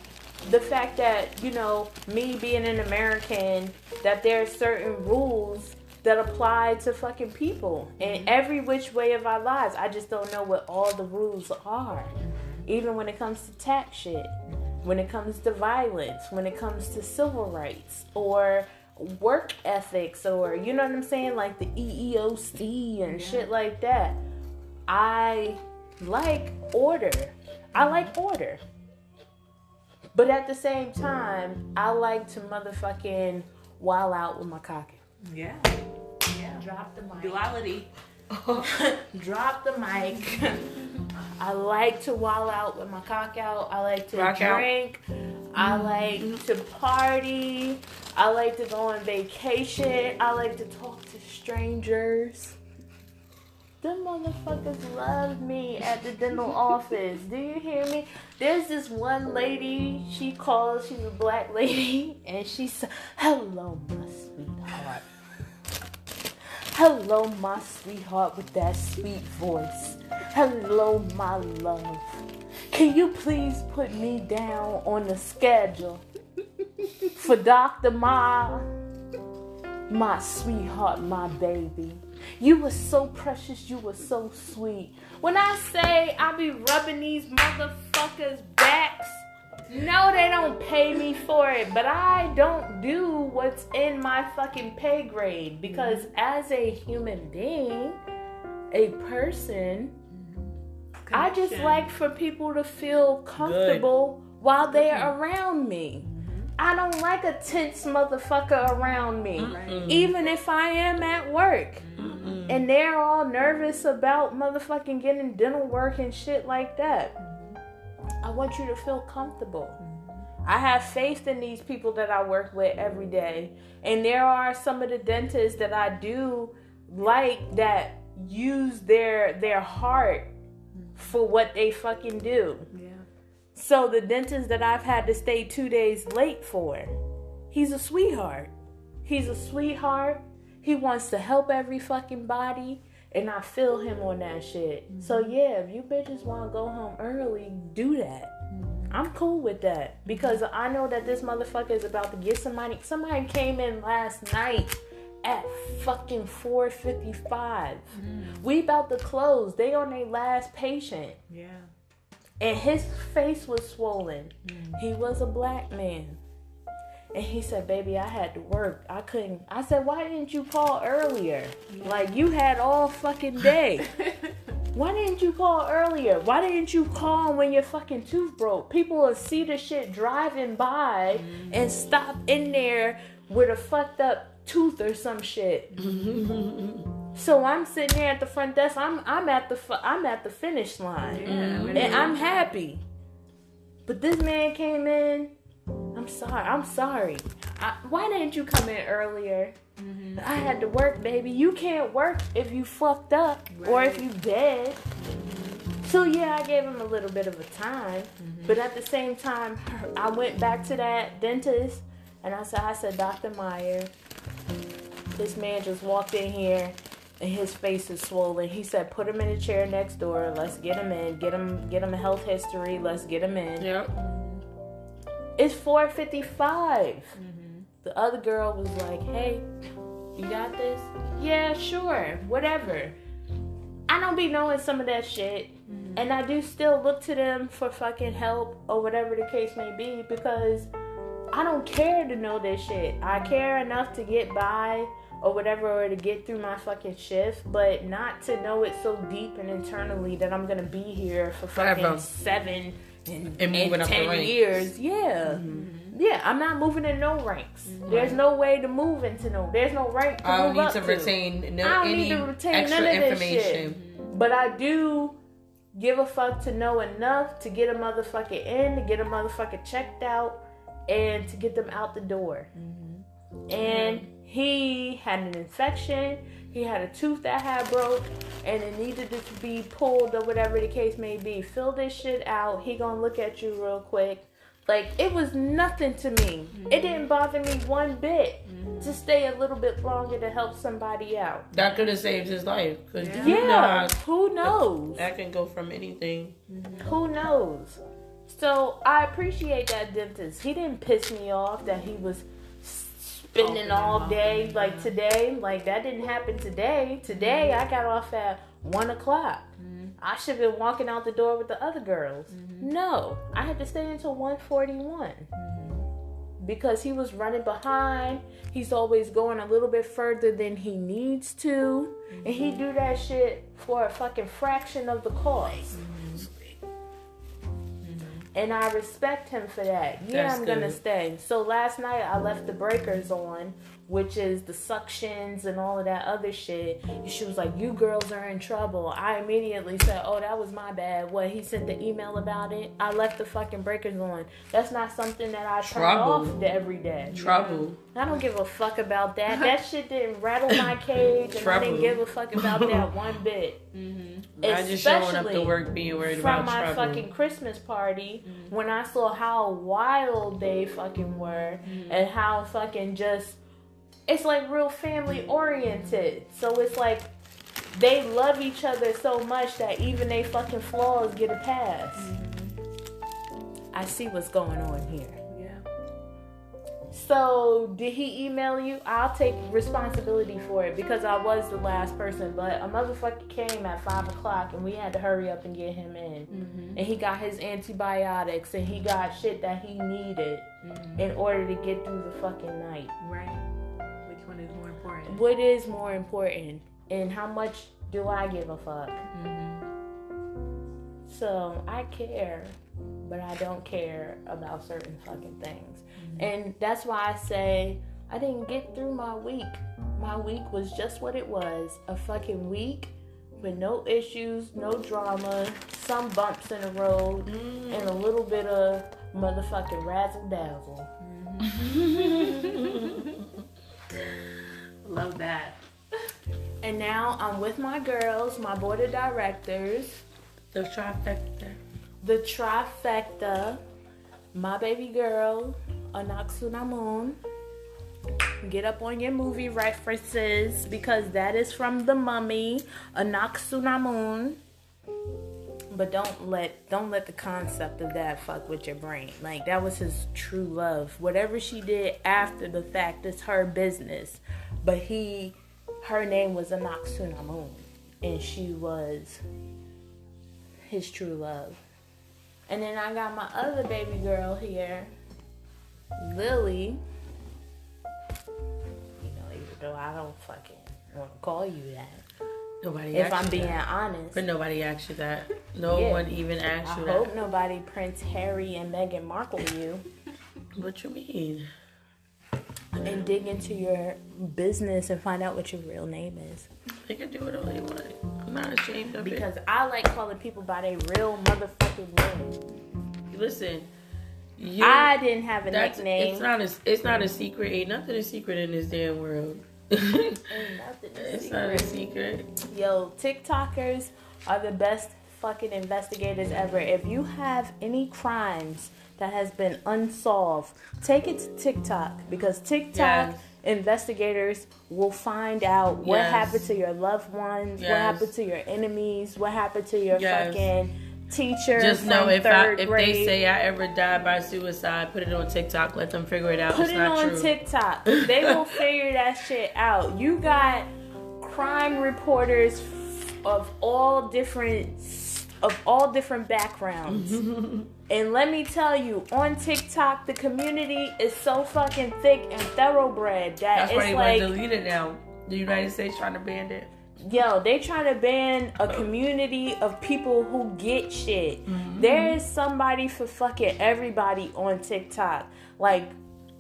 the fact that, you know, me being an American, that there are certain rules that apply to fucking people in mm-hmm. every which way of our lives. I just don't know what all the rules are. Mm-hmm. Even when it comes to tax shit, when it comes to violence, when it comes to civil rights or work ethics or you know what I'm saying like the EEOC and shit like that. I like order. I mm-hmm. like order. But at the same time, I like to motherfucking wild out with my cock. Yeah. Yeah. Drop the mic. Duality. <laughs> Drop the mic. I like to wall out with my cock out. I like to Rock out. drink. I like to party. I like to go on vacation. I like to talk to strangers. Them motherfuckers love me at the dental <laughs> office. Do you hear me? There's this one lady, she calls, she's a black lady, <laughs> and she said, Hello, my sweetheart. Hello, my sweetheart, with that sweet voice. Hello, my love. Can you please put me down on the schedule for Dr. Ma? My sweetheart, my baby. You were so precious, you were so sweet. When I say I be rubbing these motherfuckers' backs, no, they don't pay me for it, but I don't do what's in my fucking pay grade because as a human being, a person, I just like for people to feel comfortable while they're around me. I don't like a tense motherfucker around me, even if I am at work. And they're all nervous about motherfucking getting dental work and shit like that. I want you to feel comfortable. Mm-hmm. I have faith in these people that I work with every day. And there are some of the dentists that I do like that use their their heart mm-hmm. for what they fucking do. Yeah. So the dentist that I've had to stay 2 days late for, he's a sweetheart. He's a sweetheart. He wants to help every fucking body and I feel him on that shit. So mm-hmm. yeah, if you bitches want to go home early, do that. Mm-hmm. I'm cool with that because I know that this motherfucker is about to get somebody. Somebody came in last night at fucking 4:55. Mm-hmm. We about to close. They on their last patient, Yeah. and his face was swollen. He was a black man. And he said, Baby, I had to work. I couldn't. I said, Why didn't you call earlier? Like, you had all fucking day. <laughs> Why didn't you call earlier? Why didn't you call when your fucking tooth broke? People will see the shit driving by mm-hmm. and stop in there with a fucked up tooth or some shit. <laughs> so I'm sitting there at the front desk. I'm I'm at the fu- I'm at the finish line Yeah. and I'm happy. But this man came in. I'm sorry. I'm sorry. I, why didn't you come in earlier? Mm-hmm. I had to work, baby. You can't work if you fucked up or if you dead. So yeah, I gave him a little bit of a time, mm-hmm. but at the same time, I went back to that dentist and I said, I said, Dr. Meyer, this man just walked in here and his face is swollen. He said, put him in a chair next door. Let's get him in. Get him, get him a health history. Let's get him in. Yep. It's 4:55. Mm-hmm. The other girl was like, "Hey, you got this? Yeah, sure, whatever." I don't be knowing some of that shit, mm-hmm. and I do still look to them for fucking help or whatever the case may be because I don't care to know this shit. I care enough to get by or whatever or to get through my fucking shift, but not to know it so deep and internally that I'm gonna be here for fucking seven and, And moving up the ten ranks. years. Yeah. Mm-hmm. Yeah, I'm not moving in no ranks. Mm-hmm. There's no way to move into no. There's no rank to I don't move need up to retain no I don't any need to retain extra none of this information. Mm-hmm. But I do give a fuck to know enough to get a motherfucker in, to get a motherfucker checked out, and to get them out the door. And he had an infection. He had a tooth that had broke, and it needed to be pulled or whatever the case may be. Fill this shit out. He gonna look at you real quick. Like it was nothing to me. It mm-hmm. didn't bother me one bit to stay a little bit longer to help somebody out. That could have saved his life. Cause Yeah. you know how who knows? that can go from anything. Mm-hmm. Who knows? So I appreciate that dentist. He didn't piss me off that he was spending all day like today. Like that didn't happen today. Today I got off at one o'clock. I should have been walking out the door with the other girls. No, I had to stay until one forty one because he was running behind. He's always going a little bit further than he needs to, and he do that shit for a fucking fraction of the cost. And I respect him for that. Yeah, That's I'm gonna stay. So last night I left the breakers on, which is the suctions and all of that other shit. She was like, "You girls are in trouble." I immediately said, "Oh, that was my bad." What he sent the email about it. I left the fucking breakers on. That's not something that I turn off every day. Trouble. I don't give a fuck about that. That <laughs> shit didn't rattle my cage, and I didn't give a fuck about that <laughs> one bit. Mm-hmm. I just showing up to Especially work being worried From about my trouble. fucking Christmas party, mm-hmm. when I saw how wild they fucking were, mm-hmm. and how fucking just, it's like real family oriented. So it's like they love each other so much that even they fucking flaws get a pass. I see what's going on here. Yeah. So, did he email you? I'll take responsibility for it because I was the last person. But a motherfucker came at five o'clock and we had to hurry up and get him in. Mm-hmm. And he got his antibiotics and he got shit that he needed in order to get through the fucking night. Right. Important? What is more important? And how much do I give a fuck? Mm-hmm. So, I care, but I don't care about certain fucking things. Mm-hmm. And that's why I say I didn't get through my week. My week was just what it was a fucking week with no issues, no drama, some bumps in the road, mm-hmm. and a little bit of motherfucking razzle dazzle. <laughs> Love that. And now I'm with my girls, my board of directors, The trifecta. the trifecta, my baby girl, Anck-su-namun. Get up on your movie references because that is from the mummy, Anck-su-namun. But don't let don't let the concept of that fuck with your brain. Like that was his true love. Whatever she did after the fact is her business. But he her name was Anck-su-namun. And she was his true love. And then I got my other baby girl here, Lily. You know, even though I don't fucking want to call you that. Nobody If I'm being that. honest. But nobody asked you that. No Yeah. one even I asked you I hope nobody Prince Harry and Meghan Markle you What you mean? And dig into your business and find out what your real name is. They can do whatever they want. I'm not ashamed of it. Because I like calling people by their real motherfucking name. Listen, you. I didn't have a nickname. It's not a. It's not a secret. Ain't nothing a secret in this damn world. Ain't nothing a <laughs> it's secret. not a secret. Yo, TikTokers are the best fucking investigators ever. If you have any crimes that has been unsolved, take it to TikTok because TikTok Yes. investigators will find out what Yes. happened to your loved ones, what happened to your enemies, what happened to your Yes. fucking teacher. Just know if I if grade. they say I ever died by suicide, put it on TikTok. Let them figure it out. Put it's it on true. TikTok. <laughs> They will figure that shit out. You got crime reporters of all different of all different backgrounds. <laughs> and let me tell you, on TikTok, the community is so fucking thick and thoroughbred that That's why it's they like, want to delete it now. The United States trying to ban it. yo, they trying to ban a community of people who get shit. Mm-hmm. There is somebody for fucking everybody on TikTok. Like,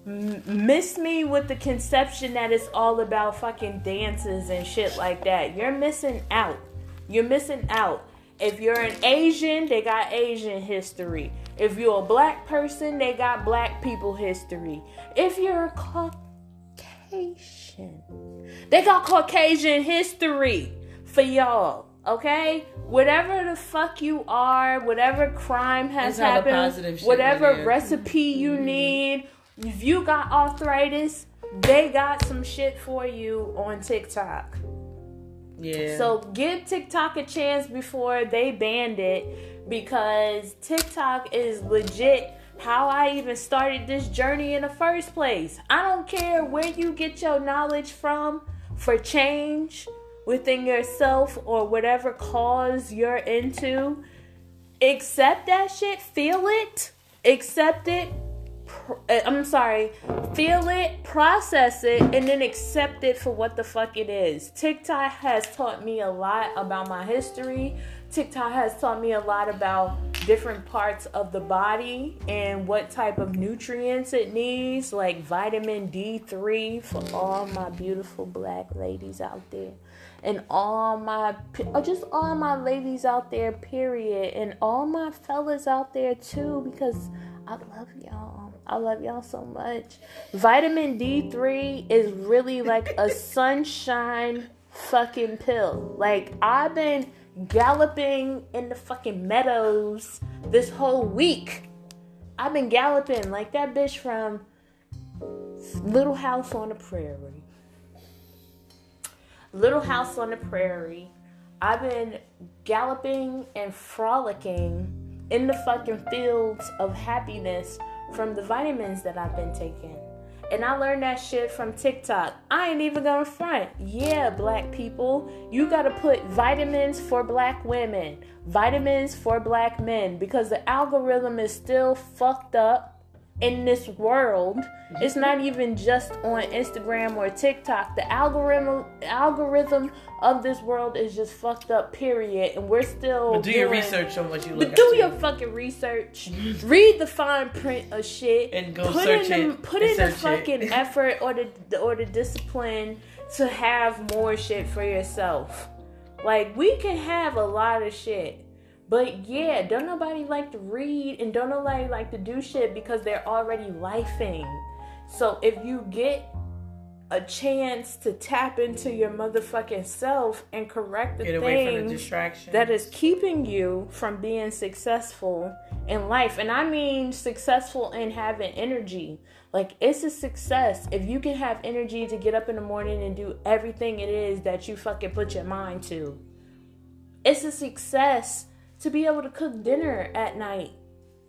m- miss me with the conception that it's all about fucking dances and shit like that. You're missing out. You're missing out. If you're an Asian, they got Asian history. If you're a black person, they got black people history. If you're a Caucasian, they got Caucasian history for y'all. Okay? Whatever the fuck you are, whatever crime has happened, whatever recipe you need, if you got arthritis, they got some shit for you on TikTok. Yeah. So give TikTok a chance before they banned it because TikTok is legit how I even started this journey in the first place. I don't care where you get your knowledge from for change within yourself or whatever cause you're into. Accept that shit, feel it, accept it. Uh, I'm sorry, feel it, process it, and then accept it for what the fuck it is. TikTok has taught me a lot about my history. TikTok has taught me a lot about different parts of the body and what type of nutrients it needs, like vitamin D3 for all my beautiful black ladies out there. And all my, just all my ladies out there, period. And all my fellas out there too, because I love y'all. I love y'all so much. Vitamin D3 is really like a <laughs> sunshine fucking pill. Like, I've been galloping in the fucking meadows this whole week. I've been galloping like that bitch from Little House on the Prairie. Little House on the Prairie. I've been galloping and frolicking in the fucking fields of happiness from the vitamins that I've been taking. And I learned that shit from TikTok. I ain't even gonna front. Yeah, black people, you gotta put vitamins for black women, vitamins for black men, because the algorithm is still fucked up in this world. Mm-hmm. It's not even just on Instagram or TikTok. The algorithm algorithm of this world is just fucked up, period. And we're still But do your research on what you look but do your fucking research. Mm-hmm. Read the fine print of shit. And go put search in the, it Put in the fucking <laughs> effort or the or the discipline to have more shit for yourself. Like we can have a lot of shit. But yeah, don't nobody like to read and don't nobody like to do shit because they're already lifing. So if you get a chance to tap into your motherfucking self and correct the from the that is keeping you from being successful in life. And I mean successful in having energy. Like it's a success if you can have energy to get up in the morning and do everything it is that you fucking put your mind to. It's a success to be able to cook dinner at night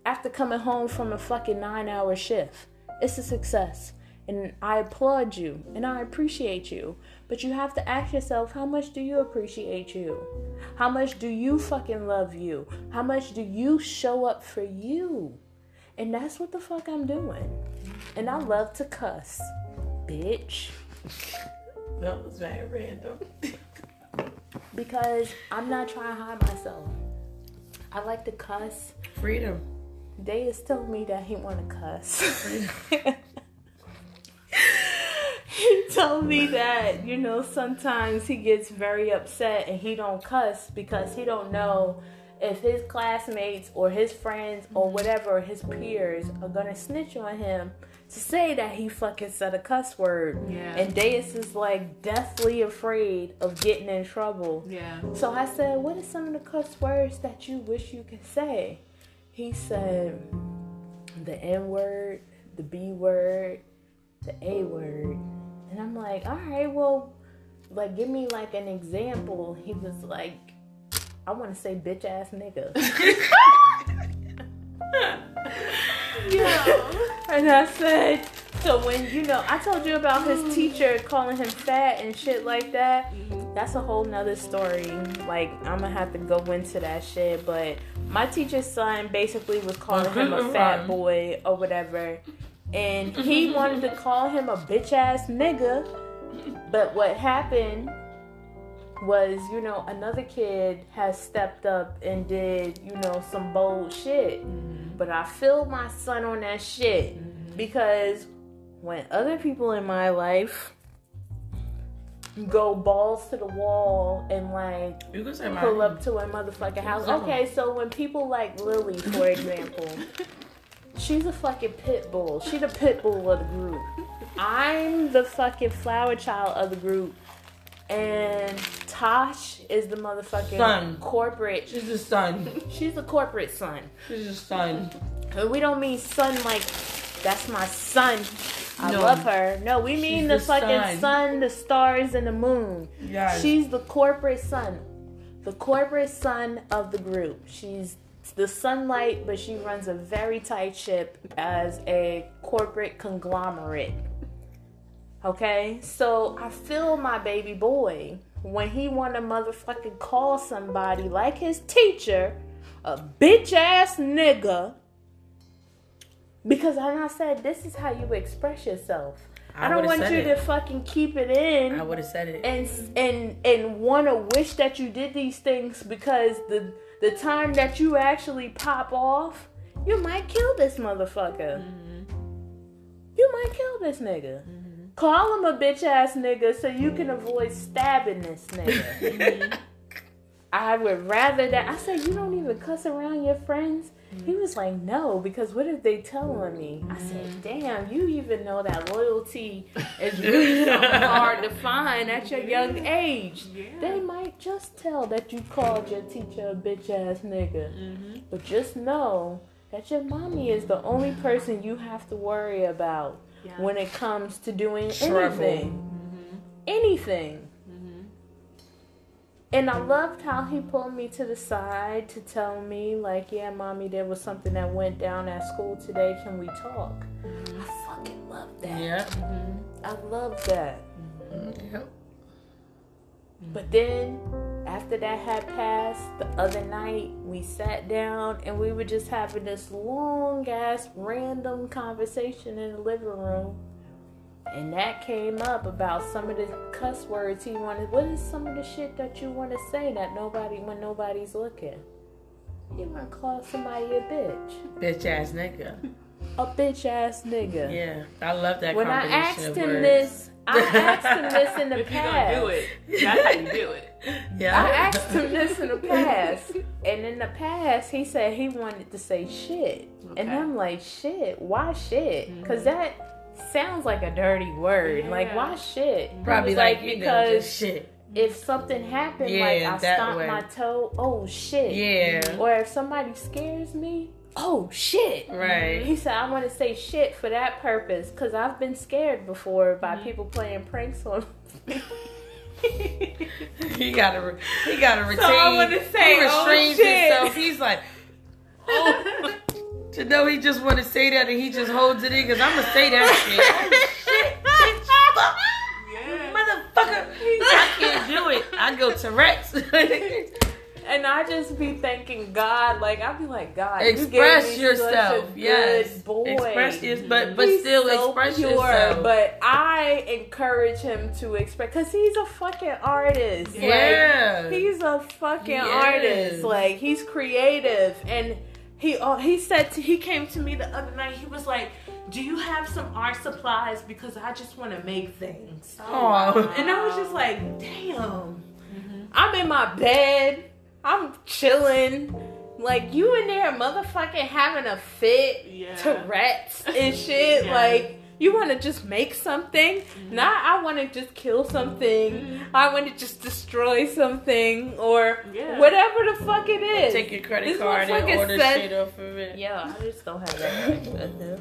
after coming home from a fucking nine hour shift. It's a success. And I applaud you and I appreciate you. But you have to ask yourself how much do you appreciate you? How much do you fucking love you? How much do you show up for you? And that's what the fuck I'm doing. And I love to cuss. Bitch. that was very random. Because I'm not trying to hide myself. I like to cuss. Freedom. Day is telling me that he want to cuss. <laughs> he told me that you know sometimes he gets very upset and he don't cuss because he don't know if his classmates or his friends or whatever his peers are gonna snitch on him to say that he fucking said a cuss word. Yeah. And Deus is like deathly afraid of getting in trouble. Yeah. So I said, What are some of the cuss words that you wish you could say? He said, The N word, the B word, the A word. And I'm like, All right, well, like, give me like an example. He was like, I want to say bitch ass nigga. <laughs> <laughs> yeah. <laughs> And I said, so when you know, I told you about his teacher calling him fat and shit like that. That's a whole nother story. Like I'm gonna have to go into that shit. But my teacher's son basically was calling him a fat boy or whatever, and he wanted to call him a bitch ass nigga. But what happened was, you know, another kid has stepped up and did, you know, some bold shit. But I feel my son on that shit mm-hmm. because when other people in my life go balls to the wall and like You can say pull mine. up to a motherfucking house. Okay, so when people like Lily, for example, she's a fucking pit bull. She's the pit bull of the group. I'm the fucking flower child of the group. And Tosh is the motherfucking Son. corporate. She's the son. <laughs> She's the corporate son. She's the son. And we don't mean son like that's my son. I No. love her. No, we mean She's the, the fucking sun. sun, the stars, and the moon. Yes. She's the corporate son. The corporate son of the group. She's the sunlight, but she runs a very tight ship as a corporate conglomerate. Okay, so I feel my baby boy when he wanna motherfucking call somebody like his teacher a bitch ass nigga. Because and I said this is how you express yourself. I, I don't want you it. to fucking keep it in I would have said it. and and and want to wish that you did these things because the the time that you actually pop off, you might kill this motherfucker. Mm-hmm. You might kill this nigga. Mm-hmm. Call him a bitch ass nigga so you can avoid stabbing this nigga. <laughs> I would rather that. I said, you don't even cuss around your friends. He was like, no, because what if they tell on me? I said, mm-hmm. damn, you even know that loyalty is really <laughs> hard to find at your young age. They might just tell that you called your teacher a bitch ass nigga. Mm-hmm. But just know that your mommy is the only person you have to worry about Yeah. when it comes to doing Trouble. anything. Mm-hmm. Anything. Mm-hmm. And I loved how he pulled me to the side to tell me, like, yeah, mommy, there was something that went down at school today. Can we talk? Mm-hmm. I fucking love that. Yeah. I love that. Yep. But then, after that had passed, the other night we sat down and we were just having this long ass random conversation in the living room. And that came up about some of the cuss words he wanted. What is some of the shit that you want to say that nobody, when nobody's looking? You want to call somebody a bitch? Bitch ass nigga. A bitch ass nigga. Yeah. I love that When I asked him words. this, I asked him this in the If you're past. gonna do it, that's how you do it. <laughs> Yeah. I asked him this in the <laughs> past, and in the past, he said he wanted to say shit, and I'm like, shit, why shit? Mm-hmm. Because that sounds like a dirty word. Like, why shit? Probably was like, because just shit. if something happened, Yeah, like I that stomped way. my toe, oh shit. Yeah. Or if somebody scares me, oh shit. Right. He said, I want to say shit for that purpose because I've been scared before by Mm-hmm. people playing pranks on me. <laughs> He gotta, he gotta retain. I wanna say, he oh, restrains shit. himself. He's like, oh, <laughs> to know he just want to say that and he just holds it in because I'm gonna say that shit. <laughs> Oh shit, bitch, fuck, motherfucker! I can't do it. I go to Rex. And I just be thanking God, like I be like, God, Express you gave me such yourself. a yes. good boy. Express yours, but but He's still so express pure, yourself. But I encourage him to express because he's a fucking artist. Yeah. like, he's a fucking He artist. Like he's creative, and he uh, he said to, he came to me the other night. He was like, "Do you have some art supplies? Because I just want to make things." Aw. And I was just like, damn. I'm in my bed. I'm chilling. Like you in there motherfucking having a fit, Yeah. Tourette's <laughs> and shit. Yeah. Like you want to just make something. Mm-hmm. Not I want to just kill something. Mm-hmm. I want to just destroy something or Yeah. whatever the fuck it is. Take your credit This card and order said- shit off of it. Yeah, I just don't have that.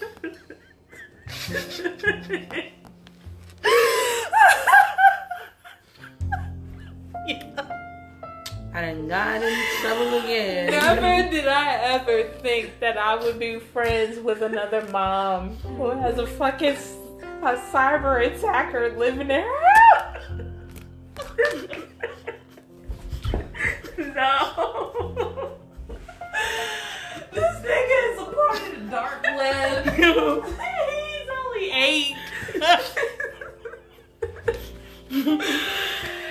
<laughs> <laughs> <laughs> I done got in trouble again. Never did I ever think that I would be friends with another mom who has a fucking a cyber attacker living in her <laughs> house. no. <laughs> This nigga is a part of the dark web. Only eight.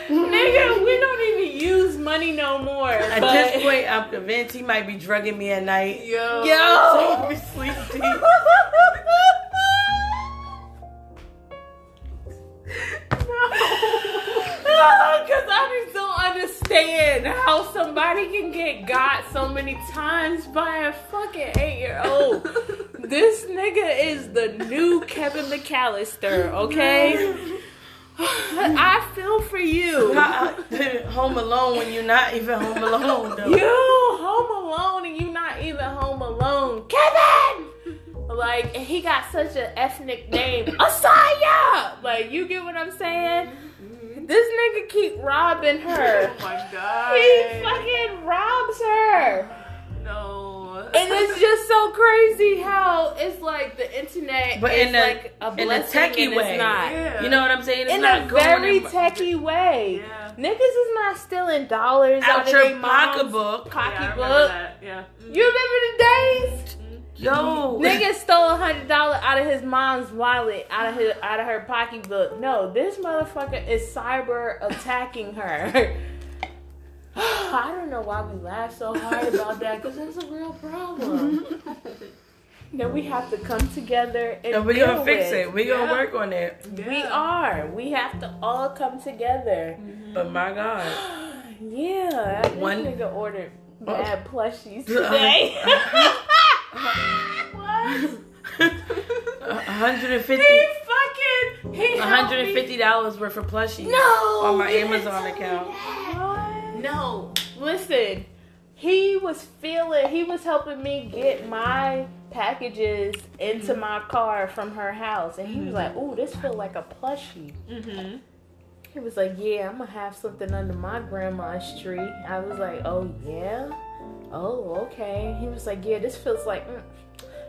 Nigga, we don't even use money no more. At but- this point, I'm convinced he might be drugging me at night. Yo. Yo. So we sleep deep. Because I just don't understand how somebody can get got so many times by a fucking eight year old. This nigga is the new Kevin McAllister, okay? <sighs> I feel for you. <laughs> home alone when you're not even home alone, though. You home alone and you're not even home alone. Kevin! Like and he got such an ethnic name, <laughs> Asaya. Like you get what I'm saying? This nigga keep robbing her. Oh my god. He fucking robs her. no. And it's just so crazy how it's like the internet But is in a- like a in a blessing techie and way. it's not. Yeah. You know what I'm saying? It's In not a going very in- techie way. Yeah. Niggas is not stealing dollars out, out of your their mom's pocketbook. Yeah, I remember pocketbook. Yeah. You remember the days? Mm-hmm. Yo, Nigga stole a hundred dollar out of his mom's wallet, out of his out of her pocketbook. No, this motherfucker is cyber attacking her. <laughs> I don't know why we laugh so hard about that because it's a real problem. <laughs> that we have to come together and And we're gonna deal fix it. We're gonna Yeah. work on it. We are. We have to all come together. Mm-hmm. But my God, <gasps> Yeah, this One- nigga ordered Oh. bad plushies <laughs> uh-huh. today. <laughs> what? hundred and He fucking he $150 worth of plushies. No, On my Amazon account. that. No, listen. He was feeling. He was helping me get my packages into my car from her house, and he was like, "Ooh, this feel like a plushie." Mm-hmm. He was like, "Yeah, I'm gonna have something under my grandma's tree." I was like, "Oh yeah, oh okay." He was like, "Yeah, this feels like." Mm,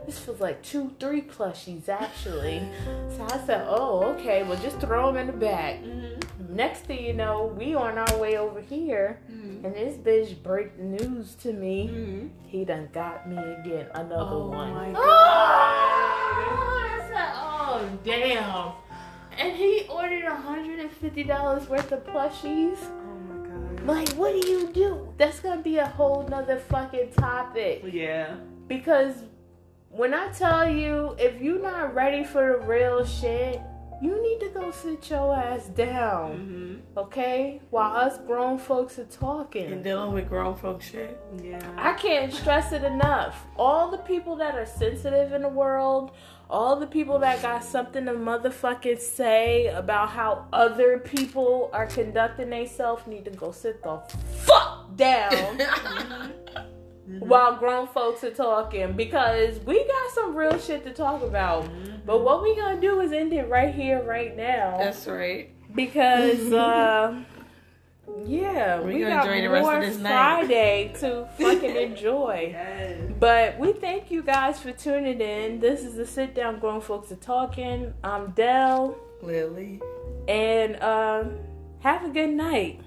this feels like two, three plushies actually. <laughs> So I said, "Oh, okay. Well, just throw them in the back. Mm-hmm. Next thing you know, we on our way over here, Mm-hmm. and this bitch break news to me. Mm-hmm. He done got me again, another Oh one. my Oh, I said, oh damn. And he ordered $150 worth of plushies. Oh my god. Like, what do you do? That's gonna be a whole nother fucking topic. Yeah. Because when I tell you, if you're not ready for the real shit, you need to go sit your ass down, Mm-hmm. okay? While us grown folks are talking And dealing with grown folks shit. Yeah. I can't stress it enough. All the people that are sensitive in the world, all the people that got something to motherfucking say about how other people are conducting themselves need to go sit the fuck down <laughs> while grown folks are talking because we got some real shit to talk about. But what we gonna do is end it right here, right now. That's right. because <laughs> uh yeah, We we, gonna got enjoy the rest of more. Friday to <laughs> fucking enjoy. Yes. But we thank you guys for tuning in. This is the sit down grown folks are talking. I'm Dell Lily. and um have a good night.